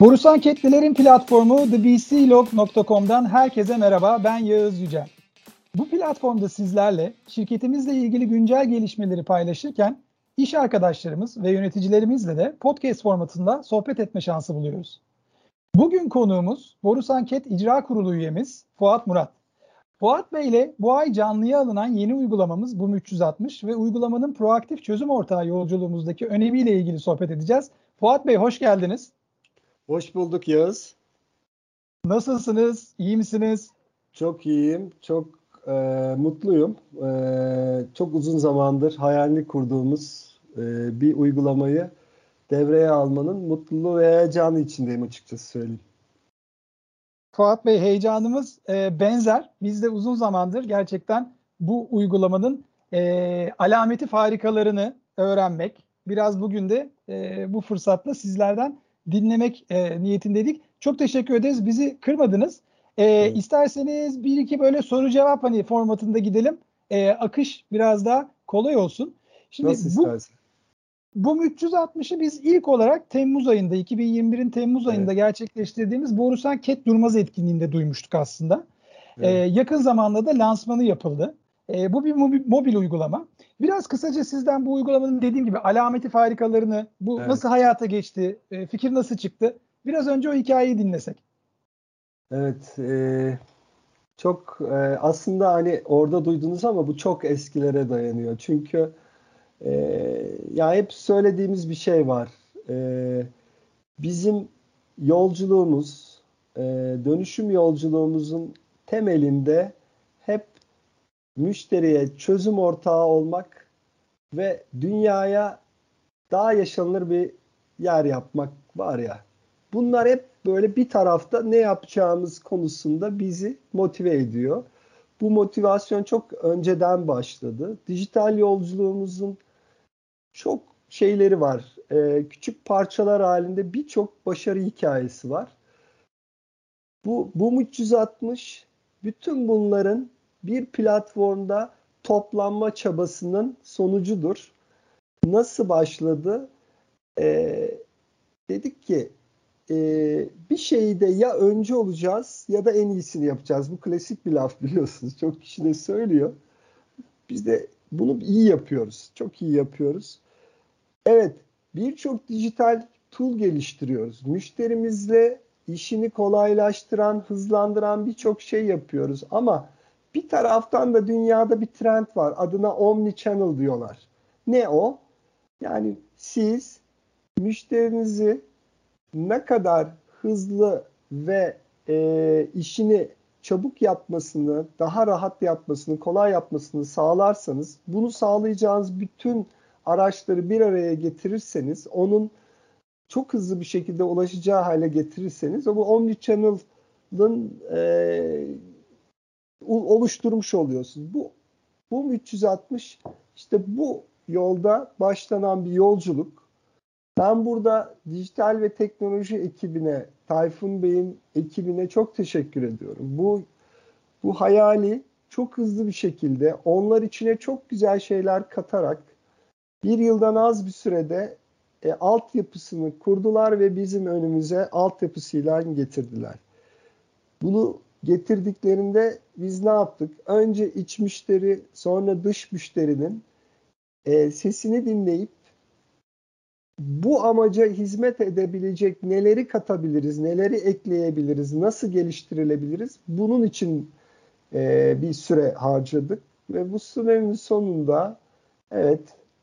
Borusan anketlilerin platformu thebclog.com'dan herkese merhaba. Ben Yağız Yücel. Bu platformda sizlerle şirketimizle ilgili güncel gelişmeleri paylaşırken iş arkadaşlarımız ve yöneticilerimizle de podcast formatında sohbet etme şansı buluyoruz. Bugün konuğumuz Borusan Anket İcra Kurulu üyemiz Fuat Murat. Fuat Bey ile bu ay canlıya alınan yeni uygulamamız BUM 360 ve uygulamanın proaktif çözüm ortağı yolculuğumuzdaki önemiyle ilgili sohbet edeceğiz. Fuat Bey hoş geldiniz. Hoş bulduk Yağız. Nasılsınız? İyi misiniz? Çok iyiyim. Çok e, mutluyum. E, çok uzun zamandır hayalini kurduğumuz e, bir uygulamayı devreye almanın mutluluğu ve heyecanı içindeyim açıkçası söyleyeyim. Fuat Bey heyecanımız e, benzer. Biz de uzun zamandır gerçekten bu uygulamanın e, alameti farikalarını öğrenmek, biraz bugün de e, bu fırsatla sizlerden dinlemek e, niyetindeydik. Çok teşekkür ederiz. Bizi kırmadınız. E, evet. İsterseniz bir iki böyle soru cevap hani formatında gidelim. E, akış biraz daha kolay olsun. Şimdi Nasıl bu. Bu 360'ı biz ilk olarak Temmuz ayında 2021'in Temmuz ayında evet. gerçekleştirdiğimiz Borusan Ket Durmaz etkinliğinde duymuştuk aslında. Evet. Ee, yakın zamanda da lansmanı yapıldı. Ee, bu bir mobil, mobil uygulama. Biraz kısaca sizden bu uygulamanın dediğim gibi alameti farikalarını, bu evet. nasıl hayata geçti, e, fikir nasıl çıktı? Biraz önce o hikayeyi dinlesek. Evet, e, çok e, aslında hani orada duydunuz ama bu çok eskilere dayanıyor. Çünkü e, ya hep söylediğimiz bir şey var. E, bizim yolculuğumuz, e, dönüşüm yolculuğumuzun temelinde müşteriye çözüm ortağı olmak ve dünyaya daha yaşanılır bir yer yapmak var ya. Bunlar hep böyle bir tarafta ne yapacağımız konusunda bizi motive ediyor. Bu motivasyon çok önceden başladı. Dijital yolculuğumuzun çok şeyleri var. Ee, küçük parçalar halinde birçok başarı hikayesi var. Bu bu 360 bütün bunların bir platformda toplanma çabasının sonucudur. Nasıl başladı? Ee, dedik ki e, bir şeyde ya önce olacağız ya da en iyisini yapacağız. Bu klasik bir laf biliyorsunuz. Çok kişi de söylüyor. Biz de bunu iyi yapıyoruz. Çok iyi yapıyoruz. Evet, birçok dijital tool geliştiriyoruz. Müşterimizle işini kolaylaştıran, hızlandıran birçok şey yapıyoruz. Ama bir taraftan da dünyada bir trend var. Adına omni channel diyorlar. Ne o? Yani siz müşterinizi ne kadar hızlı ve e, işini çabuk yapmasını, daha rahat yapmasını, kolay yapmasını sağlarsanız bunu sağlayacağınız bütün araçları bir araya getirirseniz onun çok hızlı bir şekilde ulaşacağı hale getirirseniz o bu omni channel'ın e, oluşturmuş oluyorsunuz. Bu bu 360 işte bu yolda başlanan bir yolculuk. Ben burada dijital ve teknoloji ekibine, Tayfun Bey'in ekibine çok teşekkür ediyorum. Bu bu hayali çok hızlı bir şekilde onlar içine çok güzel şeyler katarak bir yıldan az bir sürede e, altyapısını kurdular ve bizim önümüze altyapısıyla getirdiler. Bunu getirdiklerinde biz ne yaptık? Önce iç müşteri sonra dış müşterinin e, sesini dinleyip bu amaca hizmet edebilecek neleri katabiliriz, neleri ekleyebiliriz, nasıl geliştirilebiliriz bunun için e, bir süre harcadık ve bu sürenin sonunda evet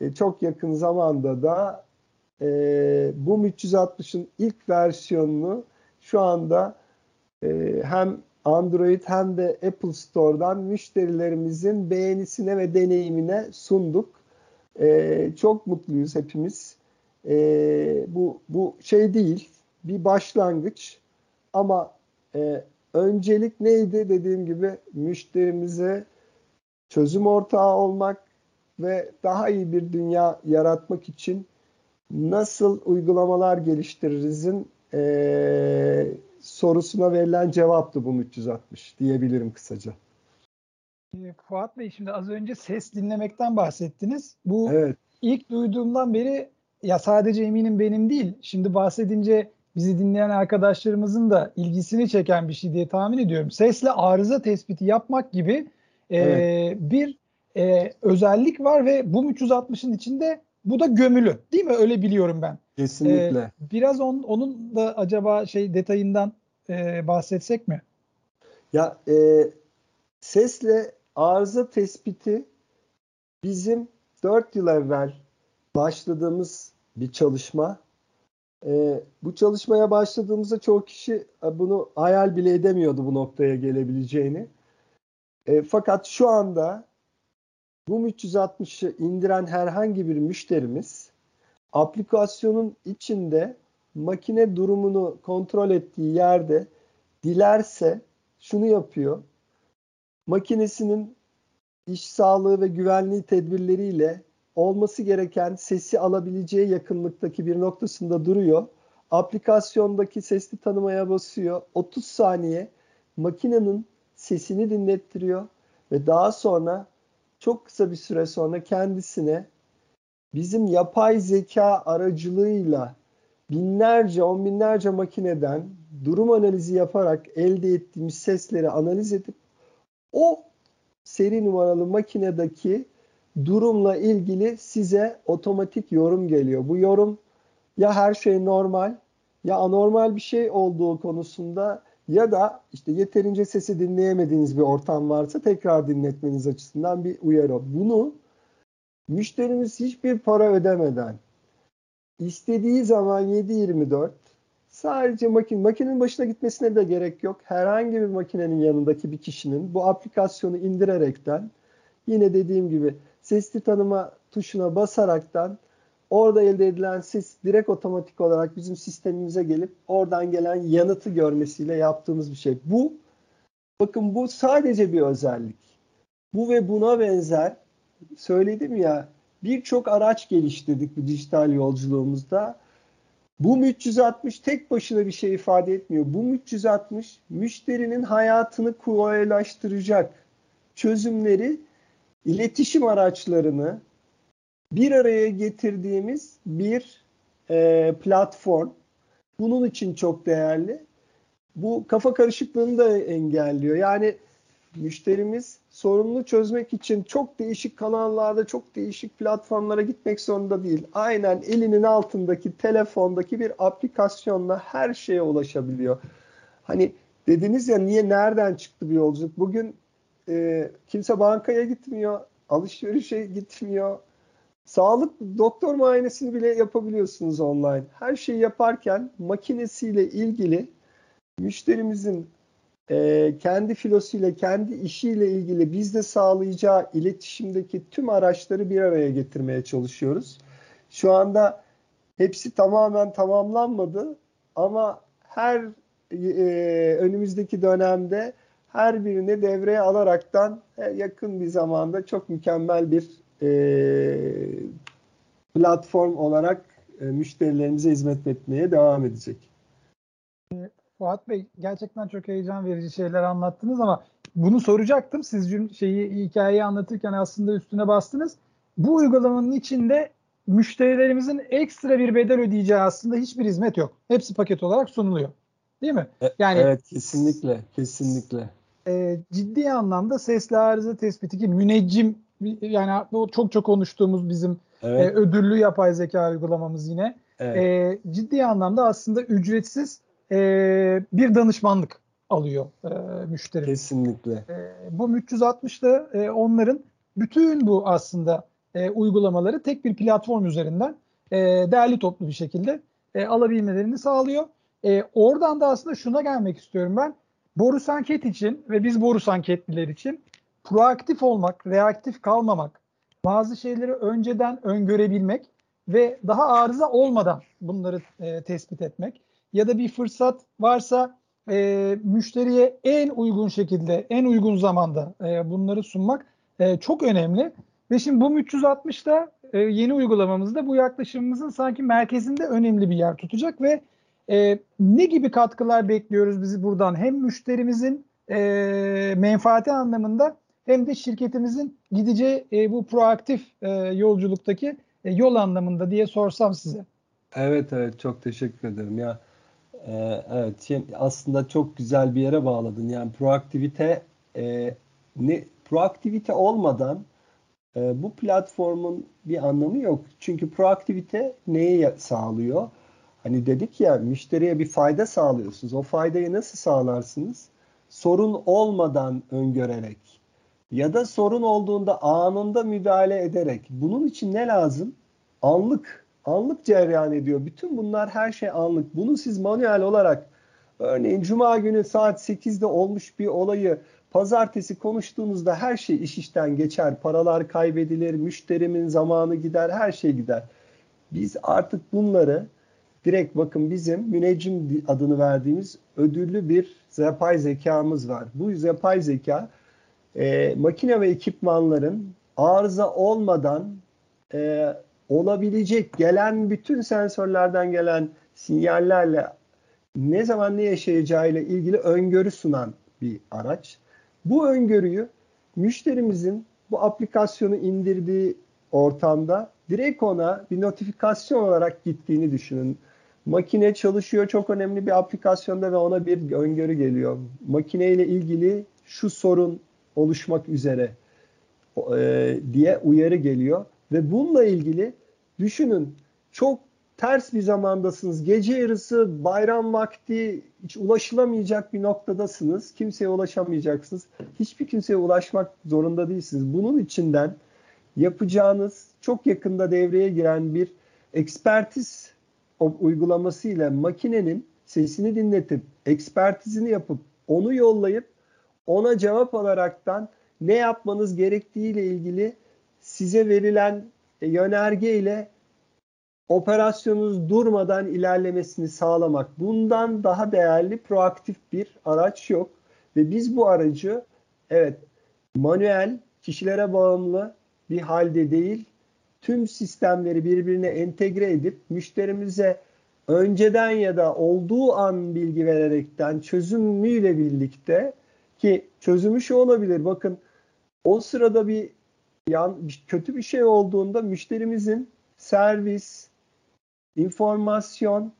e, çok yakın zamanda da e, BUM 360'ın ilk versiyonunu şu anda e, hem Android hem de Apple Store'dan müşterilerimizin beğenisine ve deneyimine sunduk. E, çok mutluyuz hepimiz. E, bu bu şey değil, bir başlangıç ama e, öncelik neydi dediğim gibi müşterimize çözüm ortağı olmak ve daha iyi bir dünya yaratmak için nasıl uygulamalar geliştiririzin e, sorusuna verilen cevaptı bu 360 diyebilirim kısaca. Ee, Fuat Bey şimdi az önce ses dinlemekten bahsettiniz. Bu evet. ilk duyduğumdan beri ya sadece eminim benim değil. Şimdi bahsedince bizi dinleyen arkadaşlarımızın da ilgisini çeken bir şey diye tahmin ediyorum. Sesle arıza tespiti yapmak gibi e, evet. bir e, özellik var ve bu 360'ın içinde bu da gömülü değil mi? Öyle biliyorum ben. Kesinlikle. Ee, biraz on, onun da acaba şey detayından e, bahsetsek mi? Ya e, sesle arıza tespiti bizim 4 yıl evvel başladığımız bir çalışma. E, bu çalışmaya başladığımızda çoğu kişi e, bunu hayal bile edemiyordu bu noktaya gelebileceğini. E, fakat şu anda bu 360'ı indiren herhangi bir müşterimiz aplikasyonun içinde makine durumunu kontrol ettiği yerde dilerse şunu yapıyor. Makinesinin iş sağlığı ve güvenliği tedbirleriyle olması gereken sesi alabileceği yakınlıktaki bir noktasında duruyor. Aplikasyondaki sesli tanımaya basıyor. 30 saniye makinenin sesini dinlettiriyor ve daha sonra çok kısa bir süre sonra kendisine bizim yapay zeka aracılığıyla binlerce, on binlerce makineden durum analizi yaparak elde ettiğimiz sesleri analiz edip o seri numaralı makinedeki durumla ilgili size otomatik yorum geliyor. Bu yorum ya her şey normal ya anormal bir şey olduğu konusunda ya da işte yeterince sesi dinleyemediğiniz bir ortam varsa tekrar dinletmeniz açısından bir uyarı. Bunu müşterimiz hiçbir para ödemeden istediği zaman 7-24 sadece makine, makinenin başına gitmesine de gerek yok. Herhangi bir makinenin yanındaki bir kişinin bu aplikasyonu indirerekten yine dediğim gibi sesli tanıma tuşuna basaraktan orada elde edilen ses direkt otomatik olarak bizim sistemimize gelip oradan gelen yanıtı görmesiyle yaptığımız bir şey. Bu bakın bu sadece bir özellik. Bu ve buna benzer söyledim ya birçok araç geliştirdik bu dijital yolculuğumuzda. Bu 360 tek başına bir şey ifade etmiyor. Bu 360 müşterinin hayatını kolaylaştıracak çözümleri, iletişim araçlarını bir araya getirdiğimiz bir e, platform. Bunun için çok değerli. Bu kafa karışıklığını da engelliyor. Yani müşterimiz sorununu çözmek için çok değişik kanallarda, çok değişik platformlara gitmek zorunda değil. Aynen elinin altındaki telefondaki bir aplikasyonla her şeye ulaşabiliyor. Hani dediniz ya niye nereden çıktı bir yolculuk? Bugün e, kimse bankaya gitmiyor, alışverişe gitmiyor. Sağlık doktor muayenesini bile yapabiliyorsunuz online. Her şeyi yaparken makinesiyle ilgili müşterimizin e, kendi filosuyla, kendi işiyle ilgili bizde sağlayacağı iletişimdeki tüm araçları bir araya getirmeye çalışıyoruz. Şu anda hepsi tamamen tamamlanmadı ama her e, önümüzdeki dönemde her birini devreye alaraktan e, yakın bir zamanda çok mükemmel bir e, platform olarak e, müşterilerimize hizmet etmeye devam edecek. Fuat Bey gerçekten çok heyecan verici şeyler anlattınız ama bunu soracaktım. Siz şeyi hikayeyi anlatırken aslında üstüne bastınız. Bu uygulamanın içinde müşterilerimizin ekstra bir bedel ödeyeceği aslında hiçbir hizmet yok. Hepsi paket olarak sunuluyor. Değil mi? E, yani Evet, kesinlikle, kesinlikle. E, ciddi anlamda sesli arıza tespiti ki müneccim yani çok çok konuştuğumuz bizim e, evet. e, ödüllü yapay zeka uygulamamız yine. Evet. E, ciddi anlamda aslında ücretsiz e, bir danışmanlık alıyor e, müşteri. Kesinlikle. E, bu 360'da e, onların bütün bu aslında e, uygulamaları tek bir platform üzerinden e, değerli toplu bir şekilde e, alabilmelerini sağlıyor. E, oradan da aslında şuna gelmek istiyorum ben. Borus anket için ve biz borus anketliler için proaktif olmak, reaktif kalmamak, bazı şeyleri önceden öngörebilmek ve daha arıza olmadan bunları e, tespit etmek ya da bir fırsat varsa e, müşteriye en uygun şekilde, en uygun zamanda e, bunları sunmak e, çok önemli. Ve şimdi bu 360'da e, yeni uygulamamızda bu yaklaşımımızın sanki merkezinde önemli bir yer tutacak ve e, ne gibi katkılar bekliyoruz bizi buradan hem müşterimizin e, menfaati anlamında hem de şirketimizin gideceği e, bu proaktif e, yolculuktaki e, yol anlamında diye sorsam size. Evet evet çok teşekkür ederim ya. Ee, evet, şimdi aslında çok güzel bir yere bağladın. Yani proaktivite e, ne proaktivite olmadan e, bu platformun bir anlamı yok. Çünkü proaktivite neyi sağlıyor? Hani dedik ya müşteriye bir fayda sağlıyorsunuz. O faydayı nasıl sağlarsınız? Sorun olmadan öngörerek ya da sorun olduğunda anında müdahale ederek. Bunun için ne lazım? Anlık, anlık cereyan ediyor. Bütün bunlar her şey anlık. Bunu siz manuel olarak örneğin cuma günü saat 8'de olmuş bir olayı pazartesi konuştuğunuzda her şey iş işten geçer. Paralar kaybedilir, müşterimin zamanı gider, her şey gider. Biz artık bunları direkt bakın bizim müneccim adını verdiğimiz ödüllü bir yapay zekamız var. Bu yapay zeka e, makine ve ekipmanların arıza olmadan e, olabilecek gelen bütün sensörlerden gelen sinyallerle ne zaman ne yaşayacağıyla ilgili öngörü sunan bir araç. Bu öngörüyü müşterimizin bu aplikasyonu indirdiği ortamda direkt ona bir notifikasyon olarak gittiğini düşünün. Makine çalışıyor çok önemli bir aplikasyonda ve ona bir öngörü geliyor. Makine ile ilgili şu sorun oluşmak üzere e, diye uyarı geliyor. Ve bununla ilgili düşünün çok ters bir zamandasınız. Gece yarısı bayram vakti hiç ulaşılamayacak bir noktadasınız. Kimseye ulaşamayacaksınız. Hiçbir kimseye ulaşmak zorunda değilsiniz. Bunun içinden yapacağınız çok yakında devreye giren bir ekspertiz uygulaması ile makinenin sesini dinletip ekspertizini yapıp onu yollayıp ona cevap alaraktan ne yapmanız gerektiği ile ilgili size verilen yönerge ile operasyonunuz durmadan ilerlemesini sağlamak. Bundan daha değerli proaktif bir araç yok. Ve biz bu aracı evet manuel, kişilere bağımlı bir halde değil, tüm sistemleri birbirine entegre edip müşterimize önceden ya da olduğu an bilgi vererekten çözümüyle birlikte ki çözümü şu olabilir. Bakın o sırada bir yan kötü bir şey olduğunda müşterimizin servis, informasyon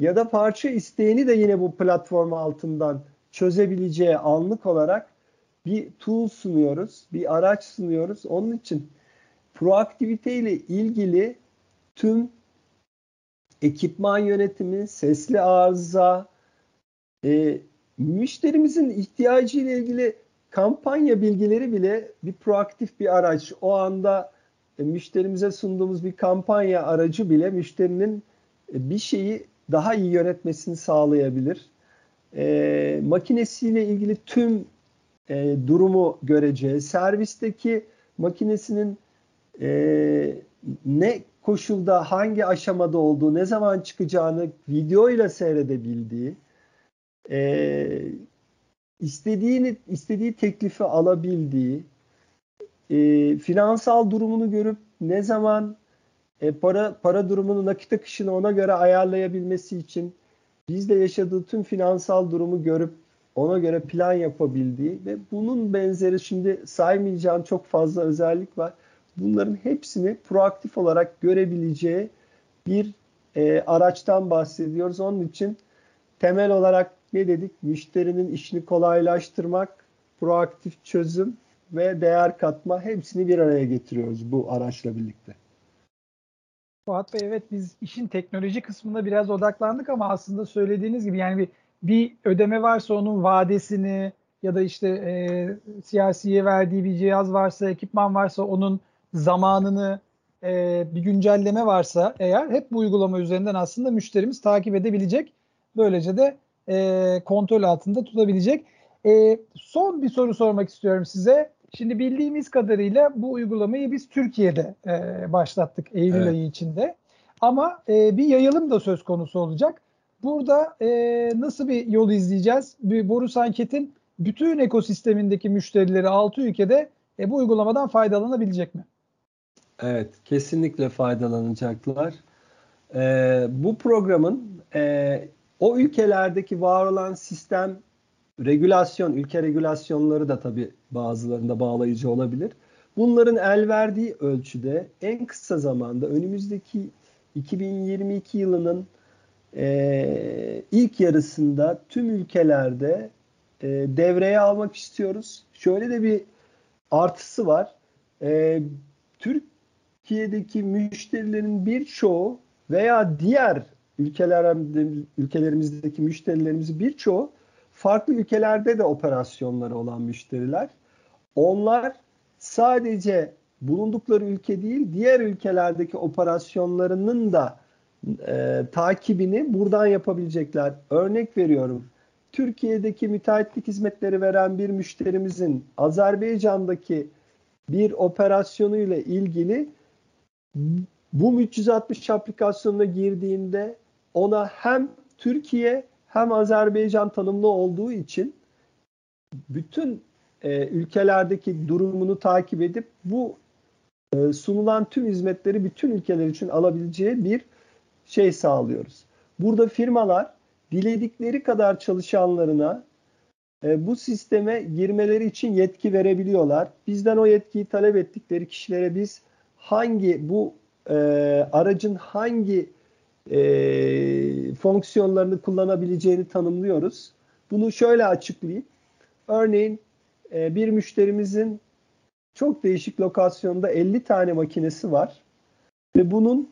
ya da parça isteğini de yine bu platform altından çözebileceği anlık olarak bir tool sunuyoruz, bir araç sunuyoruz. Onun için proaktivite ile ilgili tüm ekipman yönetimi, sesli arıza, e, müşterimizin ihtiyacı ile ilgili kampanya bilgileri bile bir proaktif bir araç. O anda e, müşterimize sunduğumuz bir kampanya aracı bile müşterinin e, bir şeyi daha iyi yönetmesini sağlayabilir. E, makinesiyle ilgili tüm e, durumu göreceği, servisteki makinesinin e, ne koşulda, hangi aşamada olduğu, ne zaman çıkacağını video ile seyredebildiği, e, istediğini istediği teklifi alabildiği, e, finansal durumunu görüp ne zaman e, para para durumunu nakit akışını ona göre ayarlayabilmesi için bizde yaşadığı tüm finansal durumu görüp ona göre plan yapabildiği ve bunun benzeri şimdi saymayacağım çok fazla özellik var. Bunların hepsini proaktif olarak görebileceği bir e, araçtan bahsediyoruz. Onun için temel olarak ne dedik? Müşterinin işini kolaylaştırmak, proaktif çözüm ve değer katma hepsini bir araya getiriyoruz bu araçla birlikte. Fuat Bey evet biz işin teknoloji kısmında biraz odaklandık ama aslında söylediğiniz gibi yani bir, bir ödeme varsa onun vadesini ya da işte e, siyasiye verdiği bir cihaz varsa, ekipman varsa onun zamanını e, bir güncelleme varsa eğer hep bu uygulama üzerinden aslında müşterimiz takip edebilecek. Böylece de e, kontrol altında tutabilecek. E, son bir soru sormak istiyorum size. Şimdi bildiğimiz kadarıyla bu uygulamayı biz Türkiye'de e, başlattık Eylül evet. ayı içinde. Ama e, bir yayılım da söz konusu olacak. Burada e, nasıl bir yol izleyeceğiz? Bir Boris Anket'in bütün ekosistemindeki müşterileri 6 ülkede e, bu uygulamadan faydalanabilecek mi? Evet, kesinlikle faydalanacaklar. E, bu programın e, o ülkelerdeki var olan sistem regülasyon, ülke regülasyonları da tabii bazılarında bağlayıcı olabilir. Bunların el verdiği ölçüde en kısa zamanda önümüzdeki 2022 yılının e, ilk yarısında tüm ülkelerde e, devreye almak istiyoruz. Şöyle de bir artısı var. E, Türkiye'deki müşterilerin birçoğu veya diğer ülkeler, ülkelerimizdeki müşterilerimiz birçoğu farklı ülkelerde de operasyonları olan müşteriler. Onlar sadece bulundukları ülke değil, diğer ülkelerdeki operasyonlarının da e, takibini buradan yapabilecekler. Örnek veriyorum. Türkiye'deki müteahhitlik hizmetleri veren bir müşterimizin Azerbaycan'daki bir operasyonu ile ilgili bu 360 aplikasyonuna girdiğinde ona hem Türkiye hem Azerbaycan tanımlı olduğu için bütün e, ülkelerdeki durumunu takip edip bu e, sunulan tüm hizmetleri bütün ülkeler için alabileceği bir şey sağlıyoruz. Burada firmalar diledikleri kadar çalışanlarına e, bu sisteme girmeleri için yetki verebiliyorlar. Bizden o yetkiyi talep ettikleri kişilere biz hangi bu e, aracın hangi e, fonksiyonlarını kullanabileceğini tanımlıyoruz. Bunu şöyle açıklayayım. Örneğin e, bir müşterimizin çok değişik lokasyonda 50 tane makinesi var ve bunun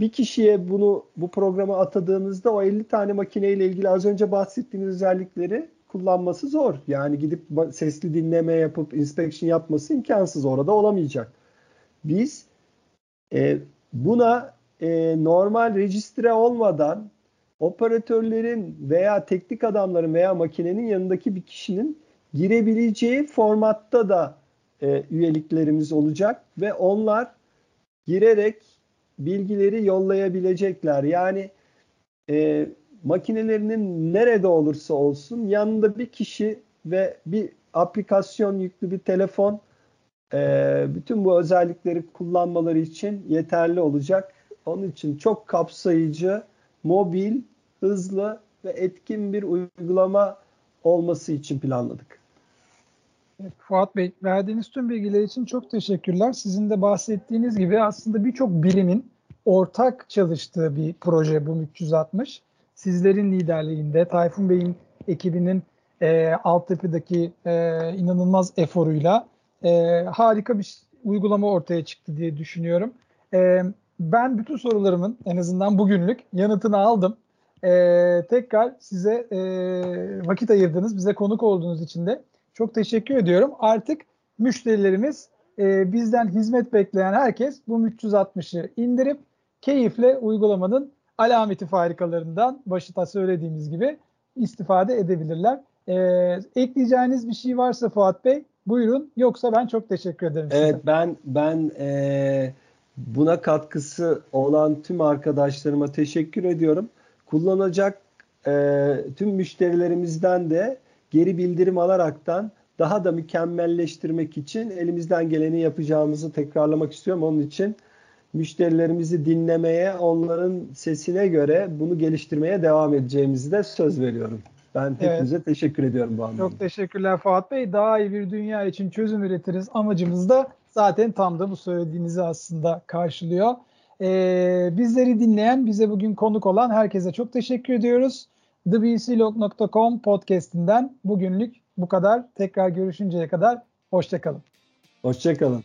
bir kişiye bunu bu programa atadığınızda o 50 tane makineyle ilgili az önce bahsettiğiniz özellikleri kullanması zor. Yani gidip sesli dinleme yapıp inspection yapması imkansız. Orada olamayacak. Biz e, buna e, normal registre olmadan operatörlerin veya teknik adamların veya makinenin yanındaki bir kişinin girebileceği formatta da e, üyeliklerimiz olacak ve onlar girerek bilgileri yollayabilecekler. Yani e, makinelerinin nerede olursa olsun yanında bir kişi ve bir aplikasyon yüklü bir telefon e, bütün bu özellikleri kullanmaları için yeterli olacak. Onun için çok kapsayıcı, mobil, hızlı ve etkin bir uygulama olması için planladık. Fuat Bey, verdiğiniz tüm bilgiler için çok teşekkürler. Sizin de bahsettiğiniz gibi aslında birçok bilimin ortak çalıştığı bir proje bu 360. Sizlerin liderliğinde, Tayfun Bey'in ekibinin e, altyapıdaki e, inanılmaz eforuyla e, harika bir uygulama ortaya çıktı diye düşünüyorum. E, ben bütün sorularımın en azından bugünlük yanıtını aldım. E, tekrar size e, vakit ayırdınız, bize konuk olduğunuz için de çok teşekkür ediyorum. Artık müşterilerimiz e, bizden hizmet bekleyen herkes bu 360'ı indirip keyifle uygulamanın alameti farikalarından başta söylediğimiz gibi istifade edebilirler. E, ekleyeceğiniz bir şey varsa Fuat Bey buyurun yoksa ben çok teşekkür ederim size. Evet ben ben e, buna katkısı olan tüm arkadaşlarıma teşekkür ediyorum. Kullanacak e, tüm müşterilerimizden de geri bildirim alaraktan daha da mükemmelleştirmek için elimizden geleni yapacağımızı tekrarlamak istiyorum. Onun için müşterilerimizi dinlemeye, onların sesine göre bunu geliştirmeye devam edeceğimizi de söz veriyorum. Ben hepinize evet. teşekkür ediyorum bu anlamda. Çok teşekkürler Fuat Bey. Daha iyi bir dünya için çözüm üretiriz. Amacımız da zaten tam da bu söylediğinizi aslında karşılıyor. Ee, bizleri dinleyen, bize bugün konuk olan herkese çok teşekkür ediyoruz. TheBCLog.com podcastinden bugünlük bu kadar. Tekrar görüşünceye kadar hoşçakalın. Hoşçakalın.